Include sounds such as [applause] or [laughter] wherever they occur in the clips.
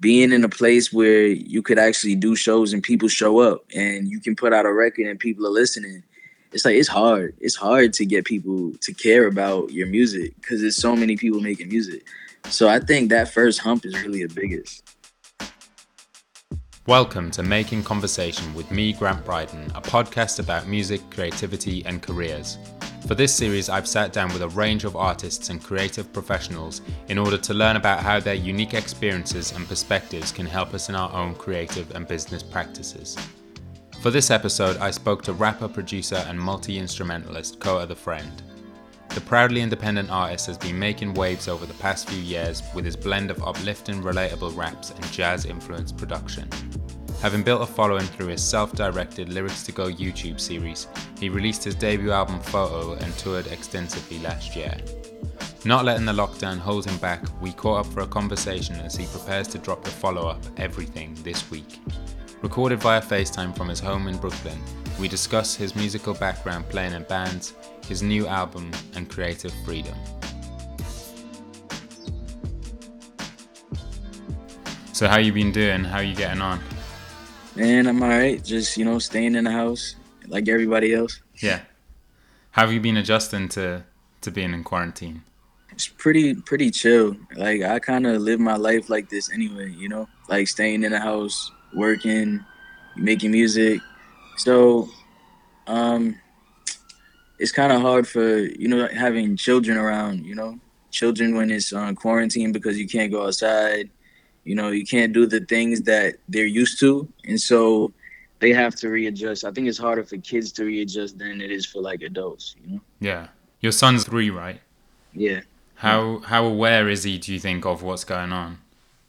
being in a place where you could actually do shows and people show up and you can put out a record and people are listening it's like it's hard. It's hard to get people to care about your music because there's so many people making music. So i think that first hump is really the biggest Welcome to Making Conversation with me, Grant Bryden, a podcast about music, creativity, and careers. For this series, I've sat down with a range of artists and creative professionals in order to learn about how their unique experiences and perspectives can help us in our own creative and business practices. For this episode, I spoke to rapper, producer, and multi instrumentalist Kota the Friend. The proudly independent artist has been making waves over the past few years with his blend of uplifting, relatable raps and jazz influenced production. Having built a following through his self directed Lyrics to Go YouTube series, he released his debut album FOTO and toured extensively last year. Not letting the lockdown hold him back, we caught up for a conversation as he prepares to drop the follow up, Everything, this week. Recorded via FaceTime from his home in Brooklyn, we discuss his musical background playing in bands, his new album, and creative freedom. So, how you been doing? How you getting on? Man, I'm alright. Just you know, staying in the house like everybody else. Yeah. How have you been adjusting to to being in quarantine? It's pretty pretty chill. Like I kind of live my life like this anyway. You know, like staying in the house, working, making music. So, um, it's kind of hard for you know having children around. You know, children when it's on quarantine because you can't go outside. You know, you can't do the things that they're used to, and so they have to readjust. I think it's harder for kids to readjust than it is for like adults. You know. Yeah, your son's three, right? Yeah. How how aware is he? Do you think of what's going on?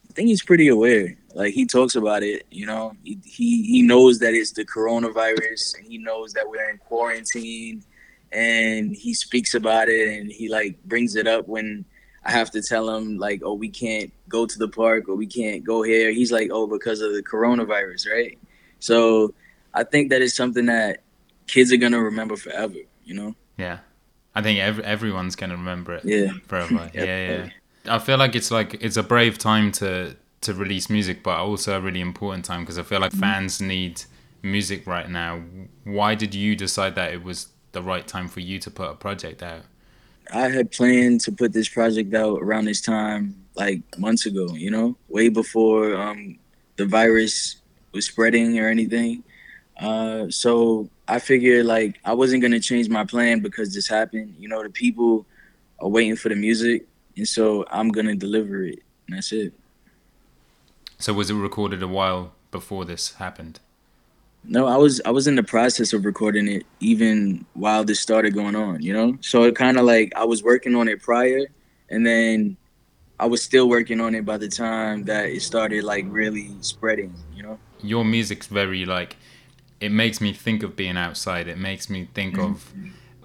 I think he's pretty aware. Like he talks about it, you know. He he, he knows that it's the coronavirus, and he knows that we're in quarantine, and he speaks about it, and he like brings it up when I have to tell him like, oh, we can't go to the park or we can't go here. He's like, oh, because of the coronavirus, right? So I think that is something that kids are gonna remember forever, you know. Yeah, I think every, everyone's gonna remember it. Yeah, forever. [laughs] yeah, yeah. I feel like it's like it's a brave time to to release music, but also a really important time because I feel like mm-hmm. fans need music right now. Why did you decide that it was the right time for you to put a project out? I had planned to put this project out around this time, like months ago. You know, way before um, the virus was spreading or anything. Uh, so I figured like I wasn't gonna change my plan because this happened. You know, the people are waiting for the music, and so I'm gonna deliver it. And that's it. So was it recorded a while before this happened? No, I was I was in the process of recording it even while this started going on, you know? So it kind of like I was working on it prior and then I was still working on it by the time that it started like really spreading, you know? Your music's very like it makes me think of being outside. It makes me think mm-hmm. of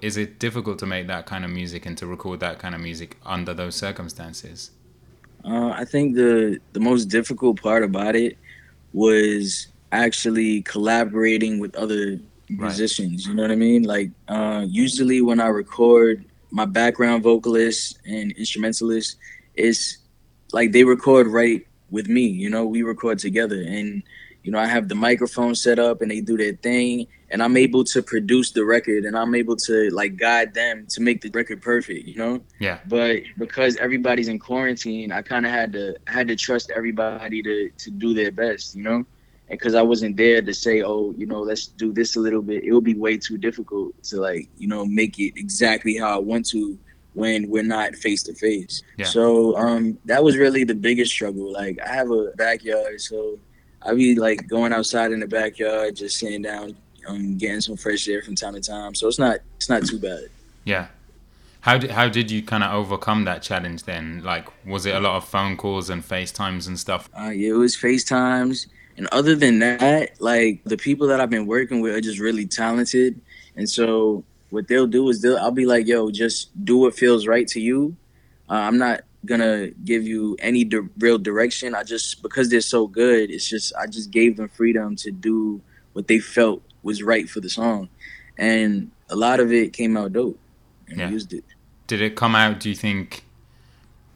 is it difficult to make that kind of music and to record that kind of music under those circumstances? Uh, I think the the most difficult part about it was actually collaborating with other musicians. Right. You know what I mean? Like uh, usually when I record, my background vocalist and instrumentalist is like they record right with me. You know, we record together, and you know I have the microphone set up, and they do their thing, and I'm able to produce the record, and I'm able to like guide them to make the record perfect. You know? Yeah. But because everybody's in quarantine, I kind of had to had to trust everybody to to do their best. You know? And because I wasn't there to say, oh, you know, let's do this a little bit, it would be way too difficult to like, you know, make it exactly how I want to when we're not face to face. So um, that was really the biggest struggle. Like I have a backyard, so I be like going outside in the backyard, just sitting down, um, getting some fresh air from time to time. So it's not it's not too bad. Yeah. How did how did you kind of overcome that challenge then? Like, was it a lot of phone calls and FaceTimes and stuff? Uh, yeah, it was FaceTimes and other than that, like the people that I've been working with are just really talented. And so what they'll do is they'll I'll be like, yo, just do what feels right to you. Uh, I'm not gonna give you any di- real direction. I just because they're so good, it's just I just gave them freedom to do what they felt was right for the song, and a lot of it came out dope, and yeah. used it. Did it come out? Do you think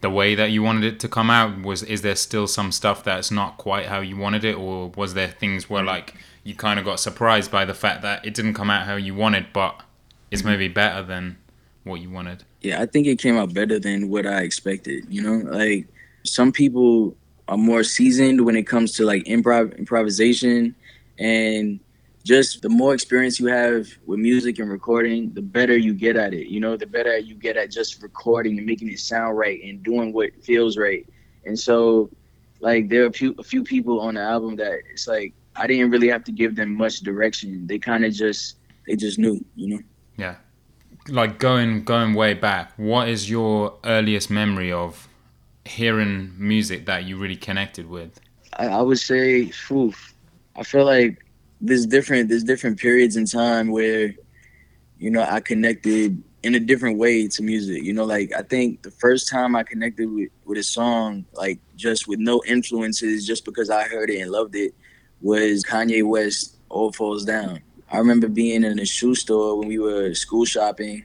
the way that you wanted it to come out? Was is there still some stuff that's not quite how you wanted it, or was there things where mm. like you kind of got surprised by the fact that it didn't come out how you wanted, but it's mm-hmm. maybe better than what you wanted? Yeah, I think it came out better than what I expected. You know, like some people are more seasoned when it comes to like improv improvisation and just the more experience you have with music and recording, the better you get at it. You know, the better you get at just recording and making it sound right and doing what feels right. And so, like, there are a few a few people on the album that it's like I didn't really have to give them much direction. They kind of just they just knew, you know. Yeah. Like going going way back, what is your earliest memory of hearing music that you really connected with? I, I would say, whew, I feel like there's different there's different periods in time where you know I connected in a different way to music. You know, like I think the first time I connected with with a song, like just with no influences, just because I heard it and loved it, was Kanye West "All Falls Down." I remember being in a shoe store when we were school shopping,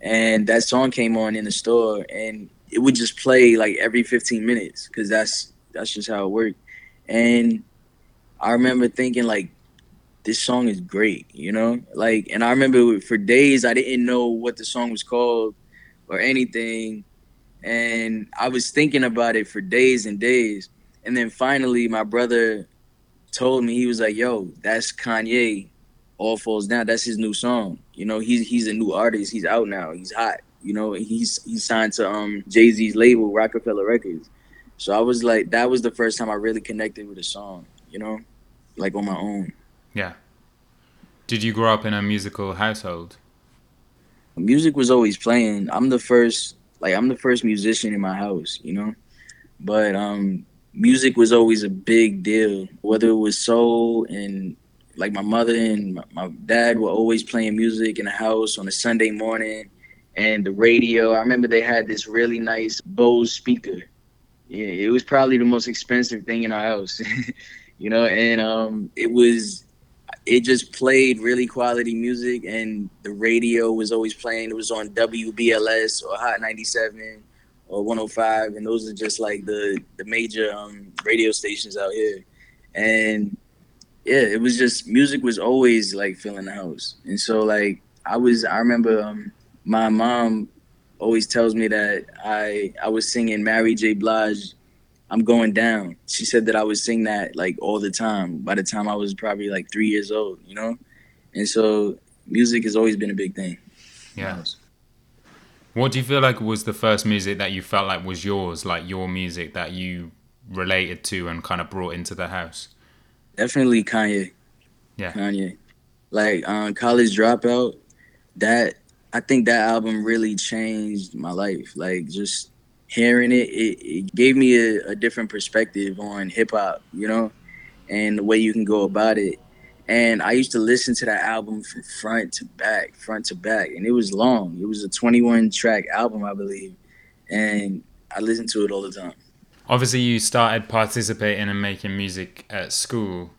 and that song came on in the store, and it would just play like every 15 minutes because that's that's just how it worked. And I remember thinking like this song is great, you know? Like, and I remember for days I didn't know what the song was called or anything. And I was thinking about it for days and days. And then finally, my brother told me, he was like, yo, that's Kanye. All Falls Down. That's his new song. You know, he's he's a new artist. He's out now. He's hot. You know, he's he's signed to um Jay Z's label, Roc-A-Fella Records. So I was like, that was the first time I really connected with a song. You know, like on my own. Yeah. Did you grow up in a musical household? Music was always playing. I'm the first like I'm the first musician in my house, you know? But um music was always a big deal. Whether it was soul and like my mother and my, dad were always playing music in the house on a Sunday morning and the radio. I remember they had this really nice Bose speaker. Yeah, it was probably the most expensive thing in our house. [laughs] you know, and um, it was it just played really quality music, and the radio was always playing. It was on WBLS or Hot 97 or 105, and those are just like the the major um, radio stations out here. And yeah, it was just music was always like filling the house, and so like I was I remember um, my mom always tells me that I I was singing Mary J. Blige I'm going down. She said that I would sing that like all the time by the time I was probably like three years old, you know? And so music has always been a big thing. Yeah. What do you feel like was the first music that you felt like was yours, like your music that you related to and kind of brought into the house? Definitely Kanye. Yeah. Kanye. Like um, College Dropout, that I think that album really changed my life. Like just hearing it, it, it gave me a, a different perspective on hip hop, you know, and the way you can go about it. And I used to listen to that album from front to back, front to back, and it was long. It was a 21 track album, I believe, and I listened to it all the time. Obviously, you started participating and making music at school,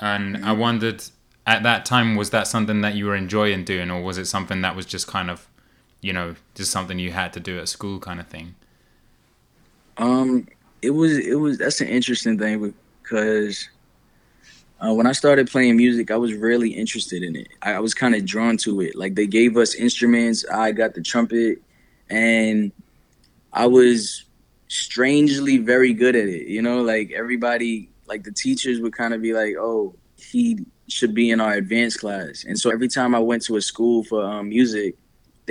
and mm-hmm. I wondered at that time was that something that you were enjoying doing, or was it something that was just kind of, you know, just something you had to do at school, kind of thing? Um, it was it was that's an interesting thing because uh, when I started playing music, I was really interested in it. I, I was kind of drawn to it. Like they gave us instruments. I got the trumpet, and I was strangely very good at it. You know, like everybody, like the teachers would kind of be like, "Oh, he should be in our advanced class." And so every time I went to a school for um, music,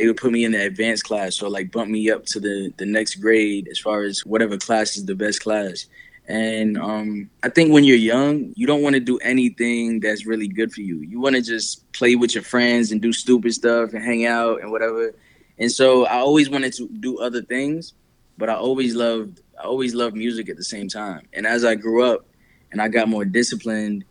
they would put me in the advanced class or like bump me up to the the next grade as far as whatever class is the best class. And um, I think when you're young, you don't want to do anything that's really good for you. You want to just play with your friends and do stupid stuff and hang out and whatever. And so I always wanted to do other things, but I always loved I always loved music at the same time. And as I grew up and I got more disciplined,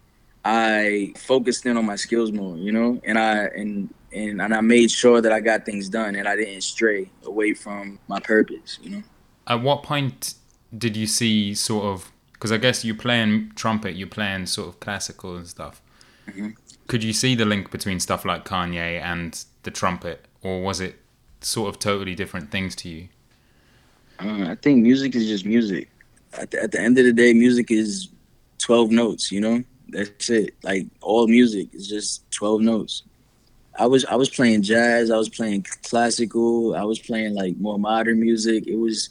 I focused in on my skills more, you know, and I and and, and I made sure that I got things done and I didn't stray away from my purpose, you know. At what point did you see sort of because I guess you're playing trumpet, you're playing sort of classical and stuff. Mm-hmm. Could you see the link between stuff like Kanye and the trumpet, or was it sort of totally different things to you? Uh, I think music is just music. At the, at the end of the day, music is twelve notes. You know, that's it. Like all music is just twelve notes. I was I was playing jazz. I was playing classical. I was playing like more modern music. It was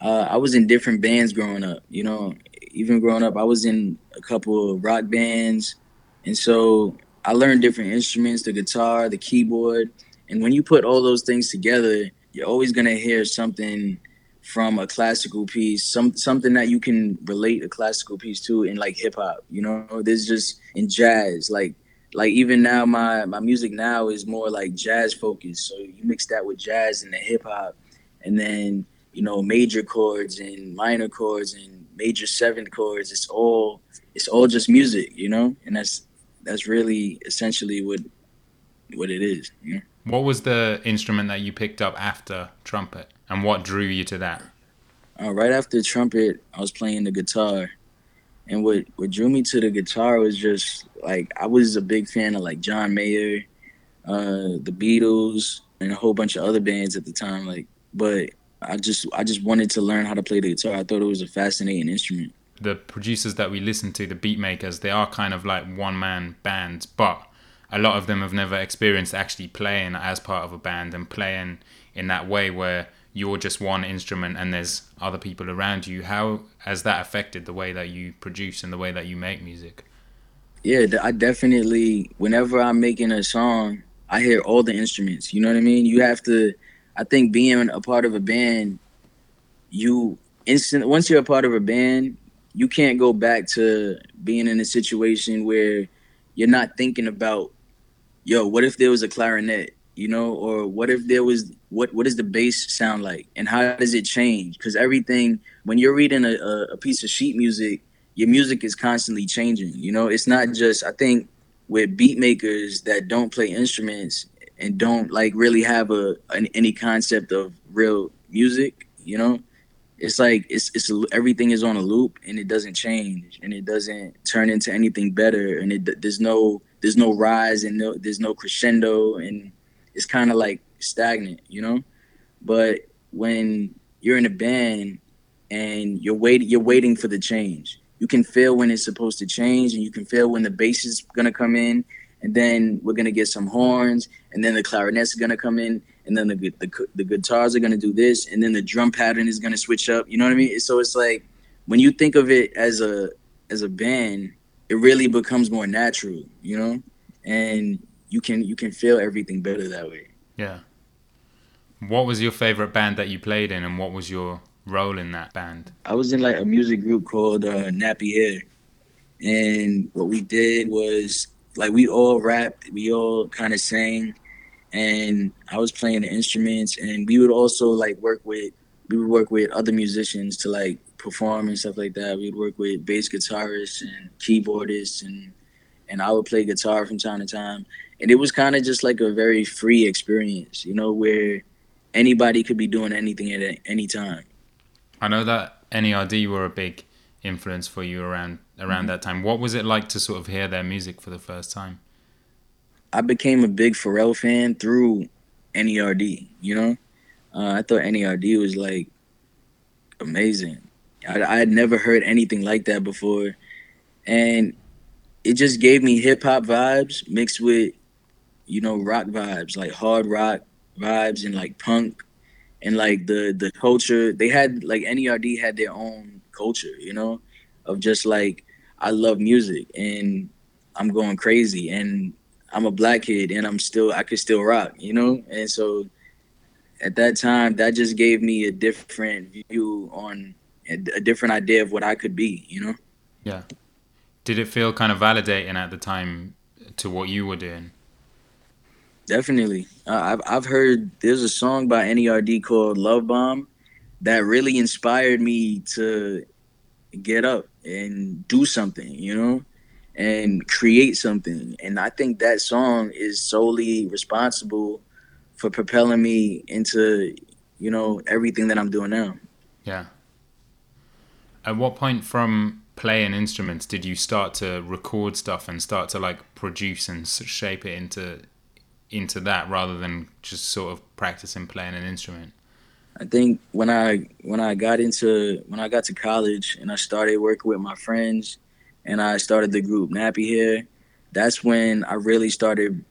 uh, I was in different bands growing up. You know, even growing up, I was in a couple of rock bands, and so I learned different instruments: the guitar, the keyboard, and when you put all those things together, you're always gonna hear something from a classical piece, some something that you can relate a classical piece to in like hip hop. You know, there's just in jazz, like like even now my my music now is more like jazz focused. So you mix that with jazz and the hip hop, and then you know major chords and minor chords and major seventh chords. It's all it's all just music, you know, and that's that's really essentially what what it is. You know? What was the instrument that you picked up after trumpet, and what drew you to that? Uh, right after trumpet, I was playing the guitar, and what what drew me to the guitar was just like I was a big fan of like John Mayer, uh, the Beatles, and a whole bunch of other bands at the time. Like, but I just I just wanted to learn how to play the guitar. I thought it was a fascinating instrument. The producers that we listen to, the beat makers, they are kind of like one man bands, but a lot of them have never experienced actually playing as part of a band and playing in that way where you're just one instrument and there's other people around you. How has that affected the way that you produce and the way that you make music? Yeah, I definitely. Whenever I'm making a song, I hear all the instruments. You know what I mean? You have to I think being a part of a band, you instant once you're a part of a band, you can't go back to being in a situation where you're not thinking about, yo, what if there was a clarinet, you know, or what if there was what what does the bass sound like, and how does it change? Because everything when you're reading a, a piece of sheet music, your music is constantly changing. You know, it's not just I think with beat makers that don't play instruments and don't like really have a an, any concept of real music, you know, it's like it's it's everything is on a loop and it doesn't change and it doesn't turn into anything better and it there's no there's no rise and no there's no crescendo and it's kind of like stagnant, you know. But when you're in a band and you're waiting you're waiting for the change. You can feel when it's supposed to change and you can feel when the bass is gonna come in and then we're gonna get some horns, and then the clarinets are gonna come in, and then the the, the guitars are gonna do this, and then the drum pattern is gonna switch up. You know what I mean? So it's like when you think of it as a as a band, it really becomes more natural. You know, and you can you can feel everything better that way. Yeah. What was your favorite band that you played in, and what was your role in that band? I was in like a music group called uh, Nappy Hair, and what we did was like we all rapped, we all kind of sang, and I was playing the instruments, and we would also like work with we would work with other musicians to like perform and stuff like that. We'd work with bass guitarists and keyboardists, and and I would play guitar from time to time, and it was kind of just like a very free experience, you know, where anybody could be doing anything at any time. I know that NERD were a big influence for you around around mm-hmm. that time. What was it like to sort of hear their music for the first time? I became a big Pharrell fan through NERD. You know, uh, I thought NERD was like amazing. I, I had never heard anything like that before, and it just gave me hip hop vibes mixed with, you know, rock vibes, like hard rock vibes and like punk, and like the the culture. They had like NERD had their own culture, you know, of just like I love music and I'm going crazy and I'm a black kid and I'm still I could still rock, you know? And so at that time that just gave me a different view on a, different idea of what I could be, you know? Yeah. Did it feel kind of validating at the time to what you were doing? Definitely. Uh, I've I've heard there's a song by NERD called Love Bomb that really inspired me to get up and do something, you know, and create something. And I think that song is solely responsible for propelling me into, you know, everything that I'm doing now. Yeah. At what point from playing instruments did you start to record stuff and start to like produce and shape it into into that rather than just sort of practicing playing an instrument? I think when I when I got into when I got to college and I started working with my friends and I started the group Nappy Hair, that's when I really started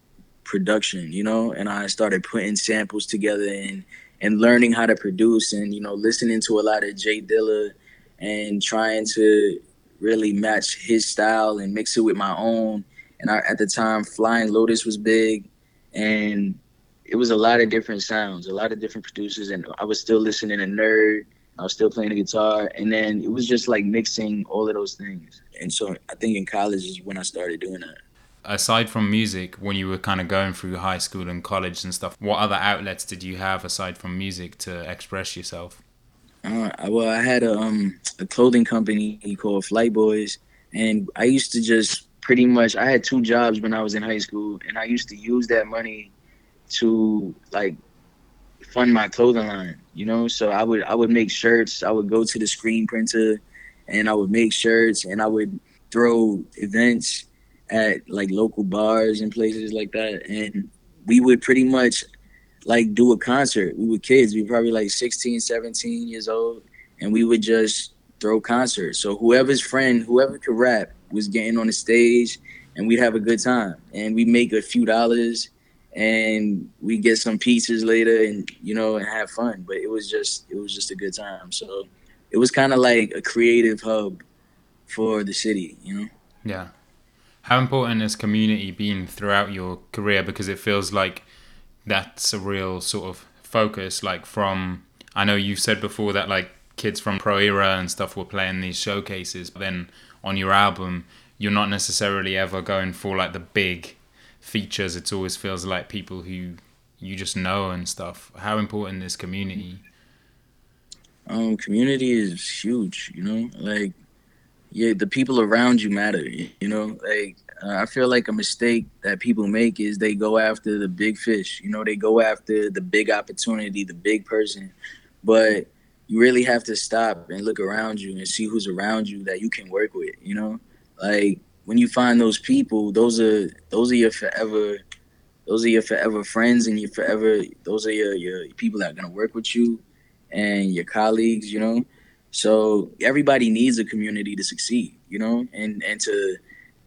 production, you know, and I started putting samples together and and learning how to produce and you know listening to a lot of Jay Dilla and trying to really match his style and mix it with my own. And I, at the time, Flying Lotus was big, and it was a lot of different sounds, a lot of different producers, and I was still listening to Nerd. I was still playing the guitar, and then it was just like mixing all of those things. And so I think in college is when I started doing that. Aside from music, when you were kind of going through high school and college and stuff, what other outlets did you have aside from music to express yourself? Uh, well, I had a um a clothing company called Flight Boys, and I used to just pretty much I had two jobs when I was in high school, and I used to use that money to like fund my clothing line. You know, so I would I would make shirts. I would go to the screen printer, and I would make shirts, and I would throw events at like local bars and places like that, and we would pretty much like do a concert. We were kids. We were probably like 16, 17 years old, and we would just throw concerts. So whoever's friend, whoever could rap, was getting on the stage, and we'd have a good time. And we make a few dollars, and we get some pizzas later, and you know, and have fun. But it was just, it was just a good time. So it was kind of like a creative hub for the city, you know. Yeah. How important has community been throughout your career? Because it feels like that's a real sort of focus. Like from, I know you said before that like kids from Pro Era and stuff were playing these showcases. But then on your album, you're not necessarily ever going for like the big features. It always feels like people who you just know and stuff. How important is community? Um, community is huge. You know, like yeah, the people around you matter. You know, like uh, I feel like a mistake that people make is they go after the big fish. You know, they go after the big opportunity, the big person, but you really have to stop and look around you and see who's around you that you can work with. You know, like when you find those people, those are those are your forever. Those are your forever friends and your forever. Those are your your people that are gonna work with you, and your colleagues. You know, so everybody needs a community to succeed. You know, and and to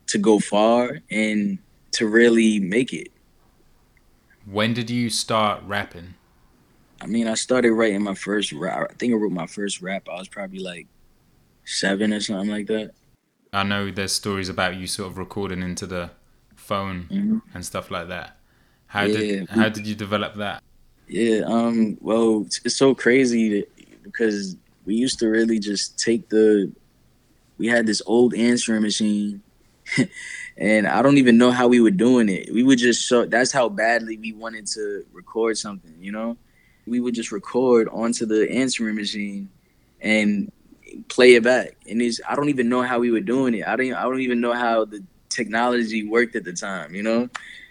to go far and to really make it. When did you start rapping? I mean, I started writing my first rap. I think I wrote my first rap. I was probably like seven or something like that. I know there's stories about you sort of recording into the phone mm-hmm. and stuff like that. How yeah, did how did you develop that? Yeah, um, well, it's so crazy because we used to really just take the. We had this old answering machine [laughs] and I don't even know how we were doing it. We would just show that's how badly we wanted to record something, you know? We would just record onto the answering machine and play it back. And it's I don't even know how we were doing it. I don't I don't even know how the technology worked at the time, you know?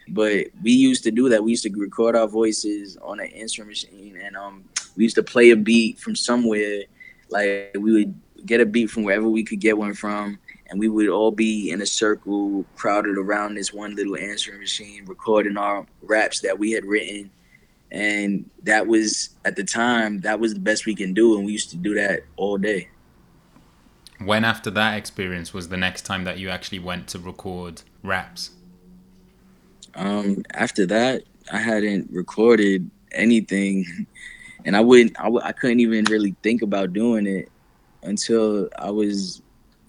But we used to do that. We used to record our voices on an answering machine and um we used to play a beat from somewhere. Like we would get a beat from wherever we could get one from and we would all be in a circle crowded around this one little answering machine recording our raps that we had written and that was at the time that was the best we can do and we used to do that all day. When after that experience was the next time that you actually went to record raps? Um after that i hadn't recorded anything [laughs] and i wouldn't I w- I couldn't even really think about doing it until i was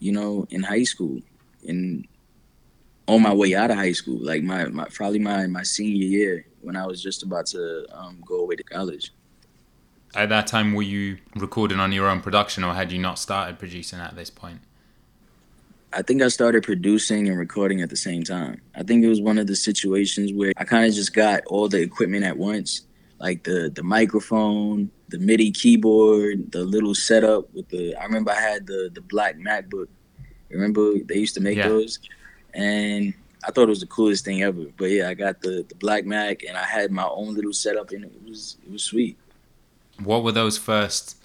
you know, in high school and on my way out of high school, like my, my probably my, my senior year when I was just about to um, go away to college. At that time, were you recording on your own production or had you not started producing at this point? I think I started producing and recording at the same time. I think it was one of the situations where I kind of just got all the equipment at once, like the the microphone, the MIDI keyboard, the little setup with the. I remember I had the the black MacBook. Remember they used to make yeah. those, and I thought it was the coolest thing ever. But yeah, I got the the black Mac, and I had my own little setup, and it was it was sweet. What were those first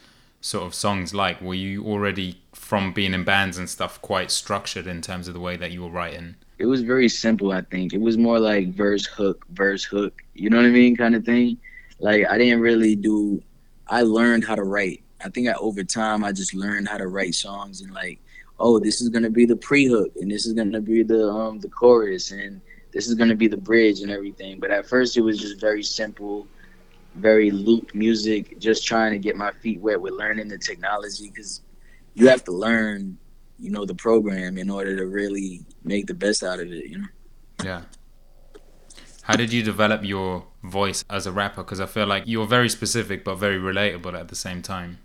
sort of songs like? Were you already from being in bands and stuff quite structured in terms of the way that you were writing? It was very simple. I think it was more like verse hook, verse hook. You know what I mean, kind of thing. Like I didn't really do I learned how to write. I think I, over time I just learned how to write songs and like, oh, this is gonna be the pre-hook and this is gonna be the um the chorus and this is gonna be the bridge and everything. But at first it was just very simple, very loop music, just trying to get my feet wet with learning the technology because you have to learn, you know, the program in order to really make the best out of it. You know. Yeah. How did you develop your voice as a rapper? Because I feel like you're very specific but very relatable at the same time.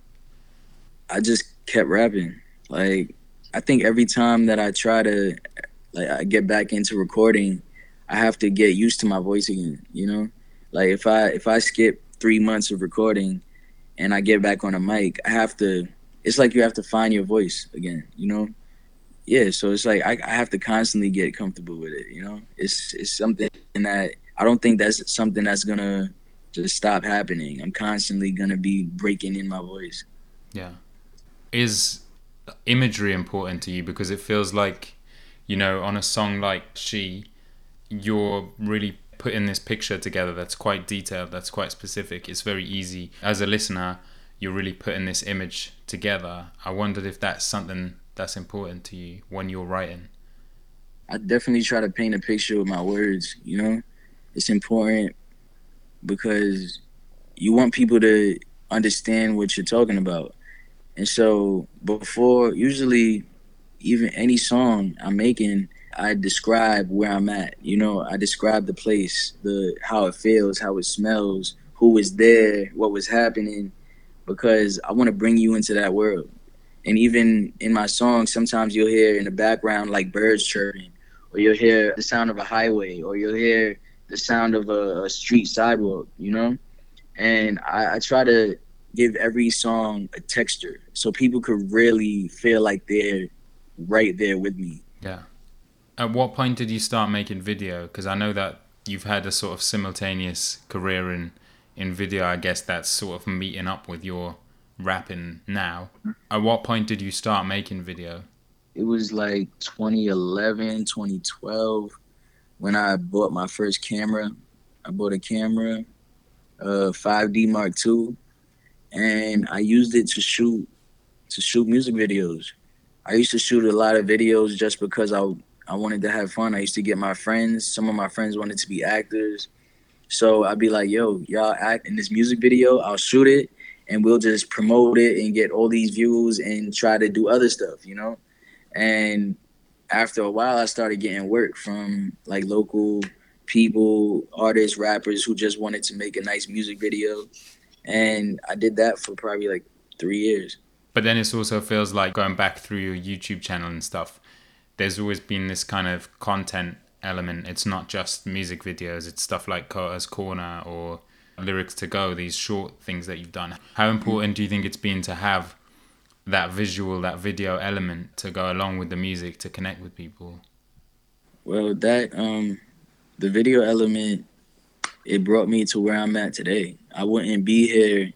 I just kept rapping. Like I think every time that I try to like I get back into recording, I have to get used to my voice again, you know? Like if I if I skip 3 months of recording and I get back on a mic, I have to it's like you have to find your voice again, you know? Yeah, so it's like I, I have to constantly get comfortable with it, you know? It's it's something that I don't think that's something that's gonna just stop happening. I'm constantly gonna be breaking in my voice. Yeah. Is imagery important to you because it feels like, you know, on a song like She, you're really putting this picture together that's quite detailed, that's quite specific. It's very easy. As a listener, you're really putting this image together. I wondered if that's something that's important to you when you're writing. I definitely try to paint a picture with my words, you know? It's important because you want people to understand what you're talking about. And so before usually even any song I'm making, I describe where I'm at. You know, I describe the place, the how it feels, how it smells, who was there, what was happening, because I want to bring you into that world. And even in my songs, sometimes you'll hear in the background like birds chirping, or you'll hear the sound of a highway, or you'll hear the sound of a, a street sidewalk, you know? And I, I try to give every song a texture so people could really feel like they're right there with me. Yeah. At what point did you start making video? Because I know that you've had a sort of simultaneous career in in video. I guess that's sort of meeting up with your rapping now. At what point did you start making video? It was like 2011, 2012 when I bought my first camera. I bought a camera, uh 5D Mark II, and I used it to shoot to shoot music videos. I used to shoot a lot of videos just because I I wanted to have fun. I used to get my friends. Some of my friends wanted to be actors. So I'd be like, yo, y'all act in this music video. I'll shoot it and we'll just promote it and get all these views and try to do other stuff, you know? And after a while, I started getting work from like local people, artists, rappers who just wanted to make a nice music video. And I did that for probably like three years. But then it also feels like going back through your YouTube channel and stuff, there's always been this kind of content element. It's not just music videos, it's stuff like Carter's Corner or Lyrics to Go, these short things that you've done. How important do you think it's been to have that visual, that video element to go along with the music to connect with people? Well, that um the video element it brought me to where I'm at today. I wouldn't be here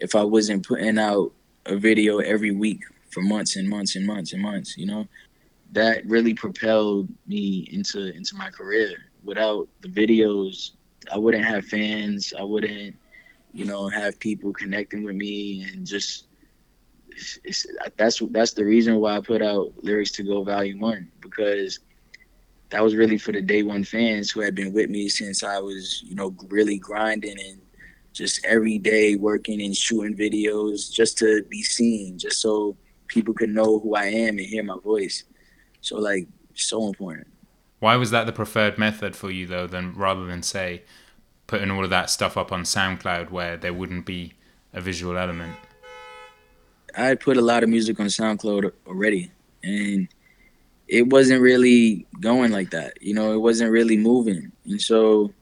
if I wasn't putting out a video every week for months and months and months and months, you know? That really propelled me into into my career. Without the videos, I wouldn't have fans. I wouldn't, you know, have people connecting with me and just it's, it's, that's that's the reason why I put out lyrics to go volume one because that was really for the day one fans who had been with me since I was, you know, really grinding and just every day working and shooting videos just to be seen, just so people could know who I am and hear my voice. So like so important. Why was that the preferred method for you though, than rather than say putting all of that stuff up on SoundCloud where there wouldn't be a visual element? I put a lot of music on SoundCloud already, and it wasn't really going like that. You know, it wasn't really moving, and so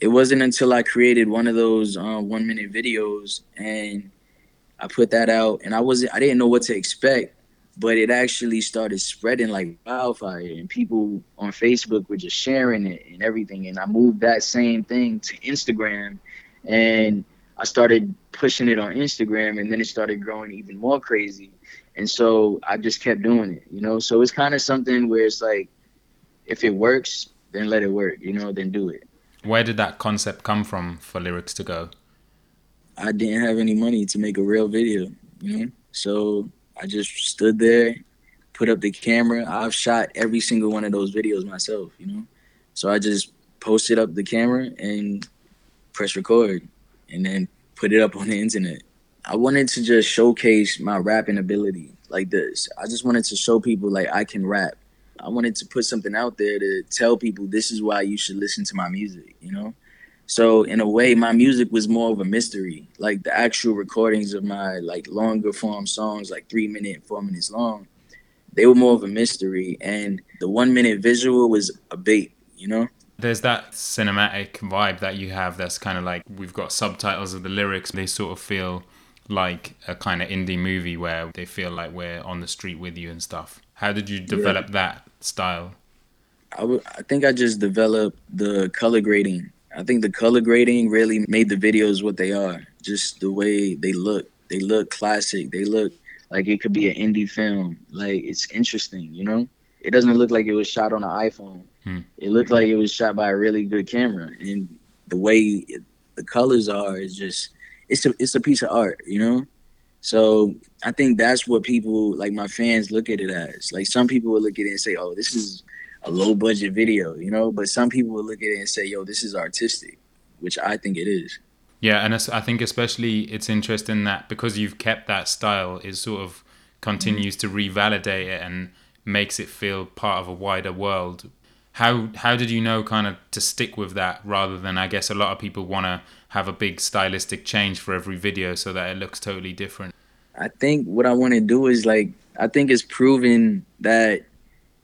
it wasn't until I created one of those uh, one minute videos and I put that out, and I wasn't, I didn't know what to expect, but it actually started spreading like wildfire, and people on Facebook were just sharing it and everything, and I moved that same thing to Instagram, and I started pushing it on Instagram and then it started growing even more crazy. And so I just kept doing it, you know? So it's kind of something where it's like, if it works, then let it work, you know, then do it. Where did that concept come from for Lyrics to Go? I didn't have any money to make a real video, you know? So I just stood there, put up the camera. I've shot every single one of those videos myself, you know? So I just posted up the camera and press record and then put it up on the internet. I wanted to just showcase my rapping ability like this. I just wanted to show people like I can rap. I wanted to put something out there to tell people this is why you should listen to my music, you know? So in a way, my music was more of a mystery. Like the actual recordings of my like longer form songs, like three minute, four minutes long, they were more of a mystery. And the one minute visual was a bait, you know? There's that cinematic vibe that you have that's kind of like we've got subtitles of the lyrics. They sort of feel like a kind of indie movie where they feel like we're on the street with you and stuff. How did you develop yeah. that style? I, w- I think I just developed the color grading. I think the color grading really made the videos what they are. Just the way they look. They look classic. They look like it could be an indie film. Like it's interesting, you know? It doesn't look like it was shot on an iPhone. Hmm. It looked like it was shot by a really good camera. And the way it, the colors are is just it's a it's a piece of art, you know. So I think that's what people like my fans look at it as. Like some people will look at it and say, "Oh, this is a low budget video," you know. But some people will look at it and say, "Yo, this is artistic," which I think it is. Yeah, and I think especially it's interesting that because you've kept that style, it sort of continues to revalidate it and makes it feel part of a wider world. How how did you know kind of to stick with that rather than I guess a lot of people want to have a big stylistic change for every video so that it looks totally different? I think what I want to do is like I think it's proven that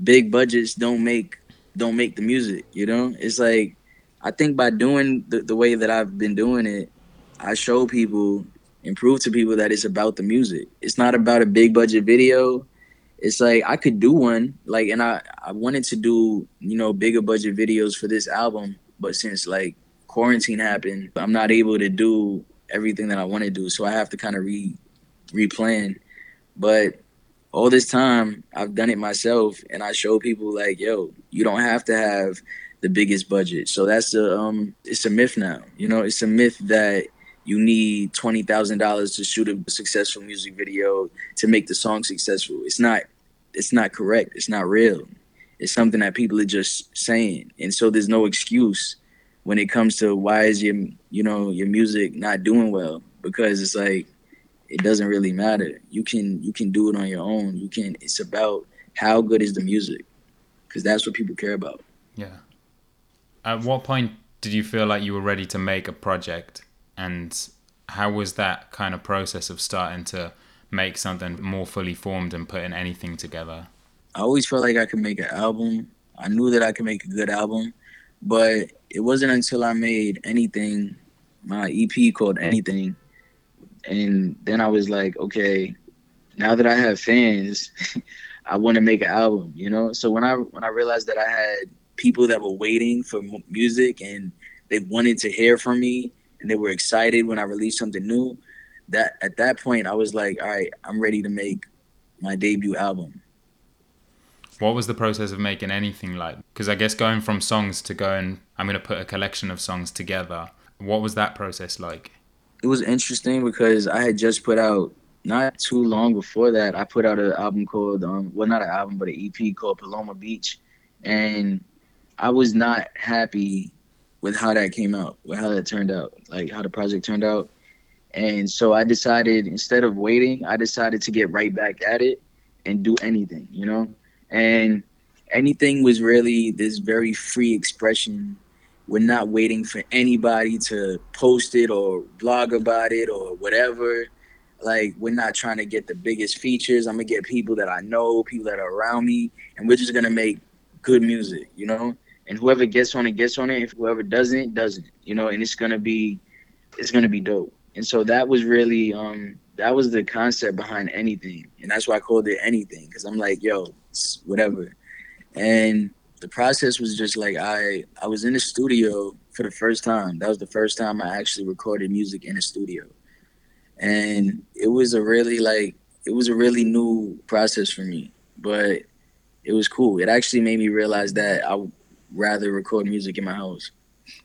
big budgets don't make don't make the music, you know? It's like I think by doing the, the way that I've been doing it, I show people and prove to people that it's about the music. It's not about a big budget video. It's like I could do one, like and I, I wanted to do, you know, bigger budget videos for this album, but since like quarantine happened, I'm not able to do everything that I want to do. So I have to kind of re replan. But all this time I've done it myself and I show people like, yo, you don't have to have the biggest budget. So that's a um it's a myth now. You know, it's a myth that you need twenty thousand dollars to shoot a successful music video to make the song successful. It's not it's not correct. It's not real. It's something that people are just saying. And so there's no excuse when it comes to why is your you know your music not doing well because it's like it doesn't really matter you can you can do it on your own you can it's about how good is the music because that's what people care about yeah at what point did you feel like you were ready to make a project and how was that kind of process of starting to make something more fully formed and putting anything together i always felt like i could make an album i knew that i could make a good album but it wasn't until I made anything, my EP called Anything, and then I was like, okay, now that I have fans, [laughs] I want to make an album, you know. So when I when I realized that I had people that were waiting for music and they wanted to hear from me and they were excited when I released something new, that at that point I was like, all right, I'm ready to make my debut album. What was the process of making anything like? Because I guess going from songs to going, I'm going to put a collection of songs together. What was that process like? It was interesting because I had just put out not too long before that. I put out an album called, um, well, not an album, but an EP called Paloma Beach, and I was not happy with how that came out, with how that turned out, like how the project turned out. And so I decided instead of waiting, I decided to get right back at it and do anything, you know? and anything was really this very free expression. We're not waiting for anybody to post it or blog about it or whatever. Like we're not trying to get the biggest features. I'm gonna get people that I know, people that are around me, and we're just gonna make good music, you know. And whoever gets on it gets on it. If whoever doesn't, doesn't, you know. And it's gonna be, it's gonna be dope. And so that was really, um, that was the concept behind anything, and that's why I called it anything, because I'm like, yo, whatever. And the process was just like I I was in the studio for the first time. That was the first time I actually recorded music in a studio. And it was a really like it was a really new process for me, but it was cool. It actually made me realize that I rather record music in my house.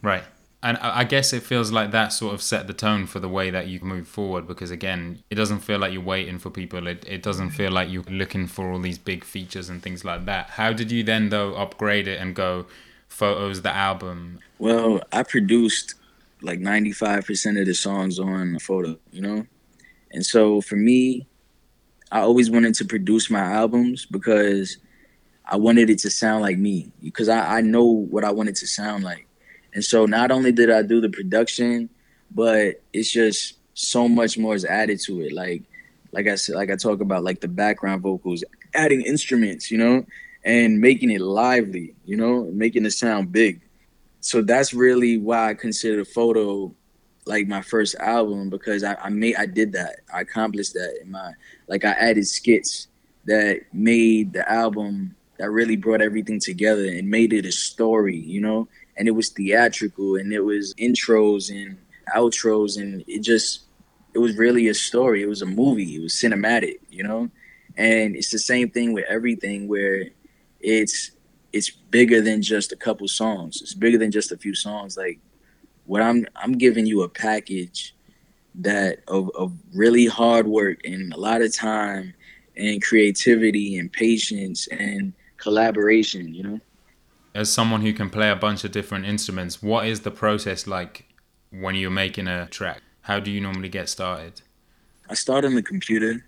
Right. And I guess it feels like that sort of set the tone for the way that you move forward because, again, it doesn't feel like you're waiting for people. It, it doesn't feel like you're looking for all these big features and things like that. How did you then, though, upgrade it and go photos, the album? Well, I produced like 95% of the songs on FOTO, you know? And so for me, I always wanted to produce my albums because I wanted it to sound like me because I, I know what I wanted to sound like. And so not only did I do the production, but it's just so much more is added to it. Like like I said, like I talk about like the background vocals, adding instruments, you know, and making it lively, you know, making it sound big. So that's really why I consider FOTO like my first album because I, I made I did that. I accomplished that in my like I added skits that made the album that really brought everything together and made it a story, you know? and it was theatrical and it was intros and outros and it just it was really a story. It was a movie. It was cinematic, you know? And it's the same thing with everything where it's it's bigger than just a couple songs. It's bigger than just a few songs. Like what I'm I'm giving you a package that of, of really hard work and a lot of time and creativity and patience and collaboration, you know? as someone who can play a bunch of different instruments, what is the process like when you're making a track? How do you normally get started? I start on the computer.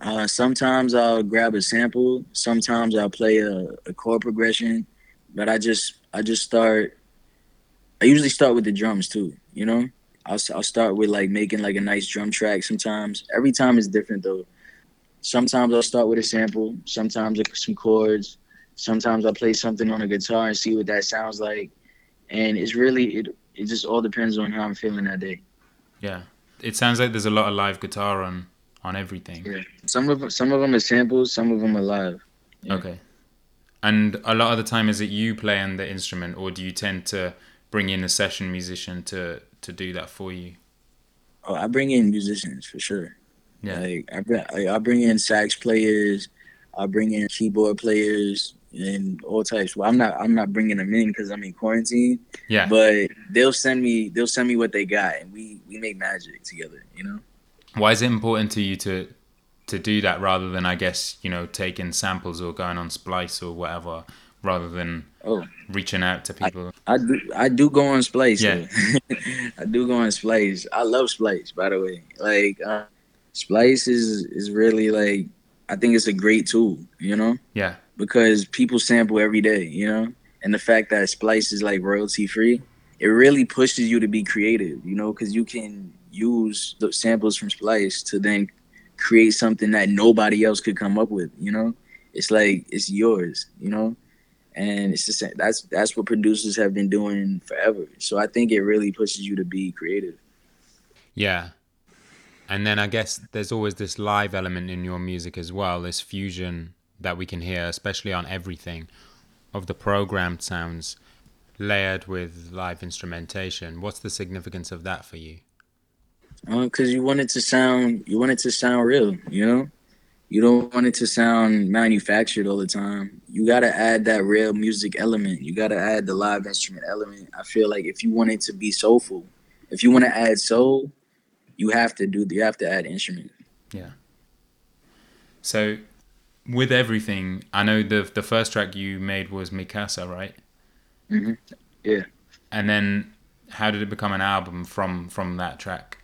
Uh, sometimes I'll grab a sample. Sometimes I'll play a, a chord progression, but I just I just start. I usually start with the drums too. You know, I'll I'll start with like making like a nice drum track. Sometimes every time is different though. Sometimes I'll start with a sample. Sometimes some chords sometimes I play something on a guitar and see what that sounds like. And it's really it it just all depends on how I'm feeling that day. Yeah. It sounds like there's a lot of live guitar on on everything. Yeah. Some of some of them are samples, some of them are live. Yeah. Okay. And a lot of the time is it you playing the instrument or do you tend to bring in a session musician to to do that for you? Oh, I bring in musicians for sure. Yeah. Like I, I bring in sax players, I bring in keyboard players, and all types. Well, I'm not I'm not bringing them in because I'm in quarantine. Yeah. But they'll send me they'll send me what they got, and we we make magic together. You know. Why is it important to you to to do that rather than I guess you know taking samples or going on Splice or whatever rather than oh reaching out to people? I, I do I do go on Splice. Yeah. [laughs] I do go on Splice. I love Splice by the way. Like uh, Splice is is really like I think it's a great tool. You know. Yeah because people sample every day, you know? And the fact that Splice is like royalty free, it really pushes you to be creative, you know, because you can use the samples from Splice to then create something that nobody else could come up with, you know? It's like it's yours, you know? And it's the same that's that's what producers have been doing forever. So I think it really pushes you to be creative. Yeah. And then I guess there's always this live element in your music as well, this fusion that we can hear, especially on everything, of the programmed sounds layered with live instrumentation. What's the significance of that for you? Because uh, you want it to sound, you want it to sound real. You know, you don't want it to sound manufactured all the time. You got to add that real music element. You got to add the live instrument element. I feel like if you want it to be soulful, if you want to add soul, you have to do. You have to add instrument. Yeah. So with everything, I know the the first track you made was Mikasa, right? Mm-hmm. Yeah. And then, how did it become an album from from that track?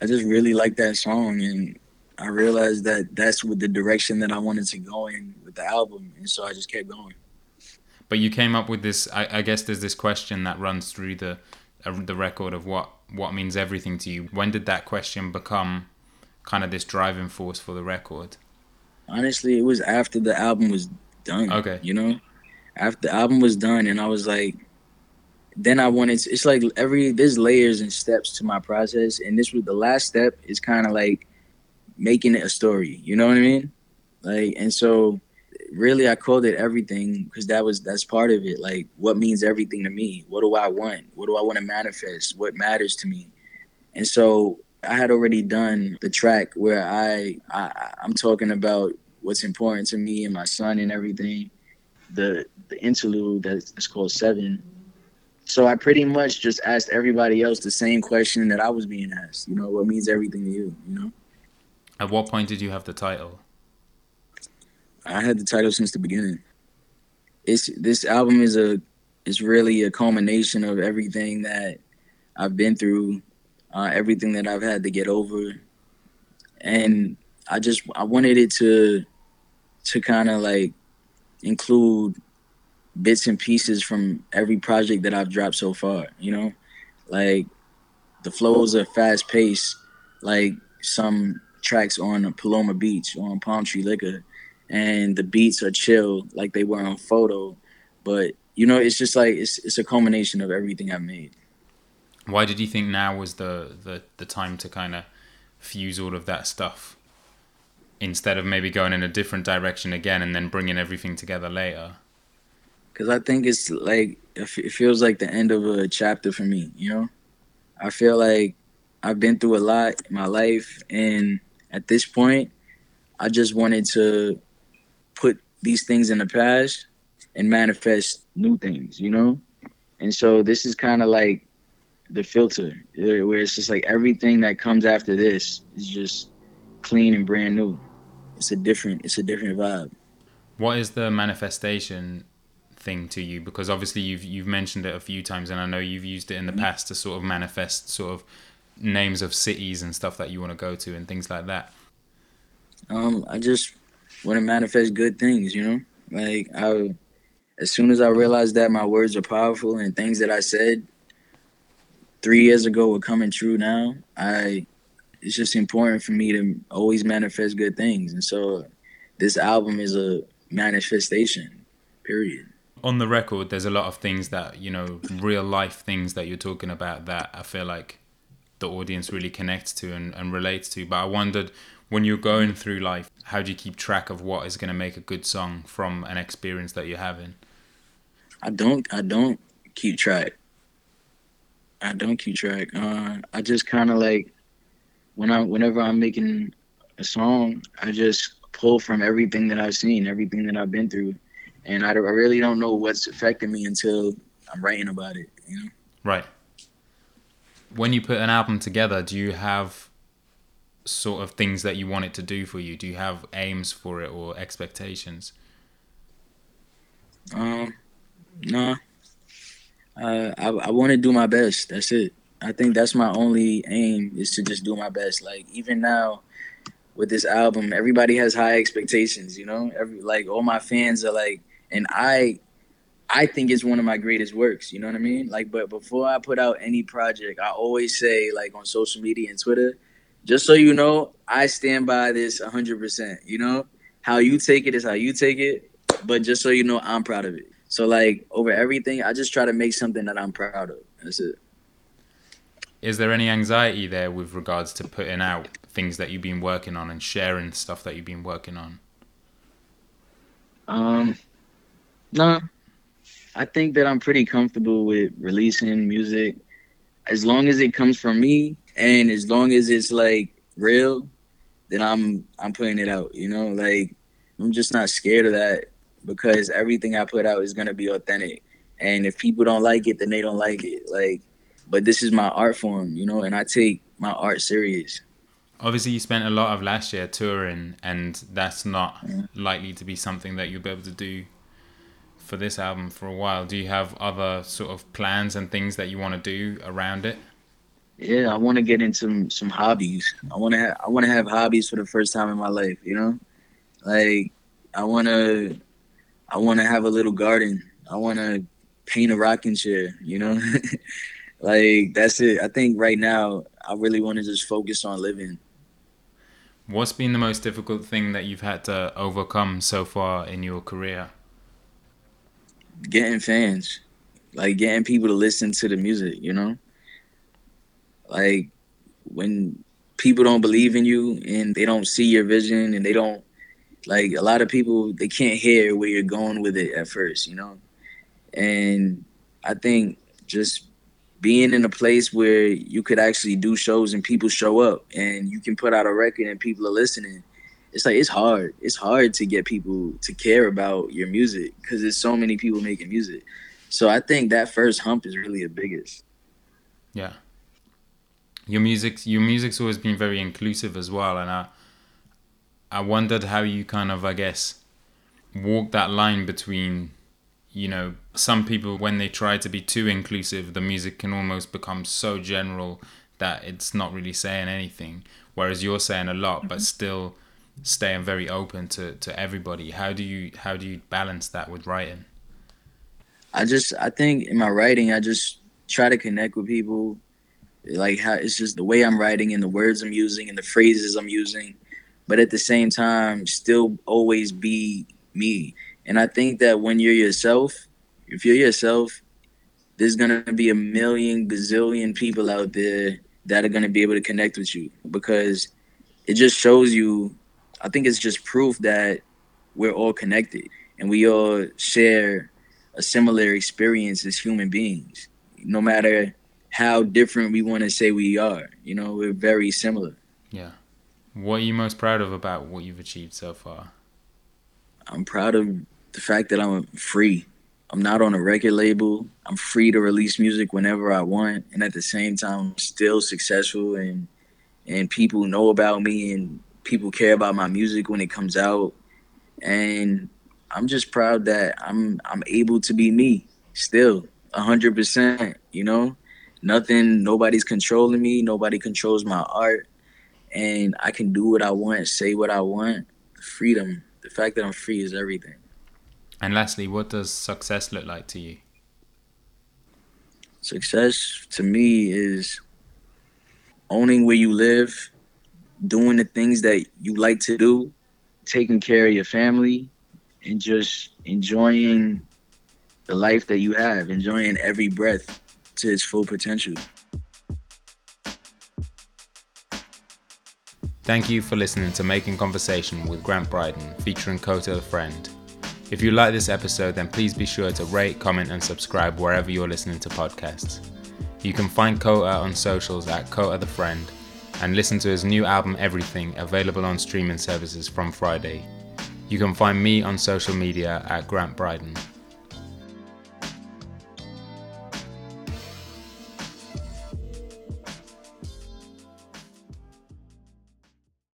I just really liked that song, and I realized that that's what the direction that I wanted to go in with the album, and so I just kept going. But you came up with this. I, I guess there's this question that runs through the uh, the record of what what means everything to you. When did that question become kind of this driving force for the record? Honestly, it was after the album was done. Okay. You know, after the album was done, and I was like, then I wanted. To, it's like every there's layers and steps to my process, and this was the last step. Is kind of like making it a story. You know what I mean? Like, and so really I called it everything because that was that's part of it. Like what means everything to me? What do I want? What do I want to manifest? What matters to me? And so I had already done the track where I, I I'm talking about what's important to me and my son and everything. The the interlude that's called Seven. So I pretty much just asked everybody else the same question that I was being asked. You know, what means everything to you? You know. At what point did you have the title? I had the title since the beginning. It's this album is a is really a culmination of everything that I've been through, uh, everything that I've had to get over, and I just I wanted it to to kind of like include bits and pieces from every project that I've dropped so far. You know, like the flows are fast paced, like some tracks on Paloma Beach on Palm Tree Liquor, and the beats are chill like they were on FOTO. But you know, it's just like it's it's a culmination of everything I've made. Why did you think now was the the, the time to kind of fuse all of that stuff instead of maybe going in a different direction again and then bringing everything together later? Because I think it's like it feels like the end of a chapter for me. You know, I feel like I've been through a lot in my life, and at this point, I just wanted to put these things in the past and manifest new things, you know? And so this is kind of like the filter where it's just like everything that comes after this is just clean and brand new. It's a different it's a different vibe. What is the manifestation thing to you? Because obviously you've you've mentioned it a few times and I know you've used it in the mm-hmm. past to sort of manifest sort of names of cities and stuff that you want to go to and things like that. Um I just want to manifest good things, you know? Like I as soon as I realized that my words are powerful and things that I said three years ago were coming true now, I it's just important for me to always manifest good things. And so this album is a manifestation, period. On the record, there's a lot of things that, you know, real life things that you're talking about that I feel like the audience really connects to and, and relates to. But I wondered when you're going through life, how do you keep track of what is going to make a good song from an experience that you're having? I don't I don't keep track. I don't keep track. Uh, I just kind of like when I whenever I'm making a song, I just pull from everything that I've seen, everything that I've been through, and I, I really don't know what's affecting me until I'm writing about it. You know. Right. When you put an album together, do you have sort of things that you want it to do for you? Do you have aims for it or expectations? Um, no. I I want to do my best. That's it. I think that's my only aim is to just do my best. Like even now, with this album, everybody has high expectations. You know, every like all my fans are like, and I, I think it's one of my greatest works. You know what I mean? Like, but before I put out any project, I always say like on social media and Twitter, just so you know, I stand by this hundred percent. You know, how you take it is how you take it, but just so you know, I'm proud of it. So like over everything, I just try to make something that I'm proud of. That's it. Is there any anxiety there with regards to putting out things that you've been working on and sharing stuff that you've been working on? Um, no. I think that I'm pretty comfortable with releasing music as long as it comes from me and as long as it's like real, then I'm I'm putting it out, you know? Like I'm just not scared of that because everything I put out is gonna be authentic. And if people don't like it, then they don't like it. Like, but this is my art form, you know, and I take my art serious. Obviously, you spent a lot of last year touring, and that's not yeah. likely to be something that you'll be able to do for this album for a while. Do you have other sort of plans and things that you want to do around it? Yeah, I want to get into some, some hobbies. I want to ha- I want to have hobbies for the first time in my life. You know, like I want to I want to have a little garden. I want to paint a rocking chair, you know? [laughs] like that's it. I think right now I really want to just focus on living. What's been the most difficult thing that you've had to overcome so far in your career? Getting fans. Like getting people to listen to the music, you know? Like when people don't believe in you and they don't see your vision and they don't like a lot of people they can't hear where you're going with it at first, you know. And I think just being in a place where you could actually do shows and people show up and you can put out a record and people are listening it's like it's hard it's hard to get people to care about your music because there's so many people making music So I think that first hump is really the biggest. Yeah. Your music, your music's always been very inclusive as well, and I, I wondered how you kind of, I guess, walk that line between, you know, some people when they try to be too inclusive, the music can almost become so general that it's not really saying anything. Whereas you're saying a lot, mm-hmm. but still staying very open to, to everybody. How do you how do you balance that with writing? I just I think in my writing I just try to connect with people. Like how it's just the way I'm writing and the words I'm using and the phrases I'm using, but at the same time still always be me. And I think that when you're yourself, if you're yourself, there's gonna be a million gazillion people out there that are gonna be able to connect with you because it just shows you I think it's just proof that we're all connected and we all share a similar experience as human beings. No matter how different we want to say we are, you know, we're very similar. Yeah. What are you most proud of about what you've achieved so far? I'm proud of the fact that I'm free. I'm not on a record label. I'm free to release music whenever I want, and at the same time, I'm still successful and and people know about me and people care about my music when it comes out. And I'm just proud that I'm I'm able to be me still, hundred percent. You know, nothing, nobody's controlling me. Nobody controls my art, and I can do what I want, say what I want. Freedom, the fact that I'm free is everything. And lastly, what does success look like to you? Success to me is owning where you live, doing the things that you like to do, taking care of your family, and just enjoying the life that you have, enjoying every breath to its full potential. Thank you for listening to Making Conversation with Grant Bryden featuring Kota the Friend. If you like this episode, then please be sure to rate, comment, and subscribe wherever you're listening to podcasts. You can find Kota on socials at Kota the Friend and listen to his new album Everything, available on streaming services from Friday. You can find me on social media at Grant Bryden.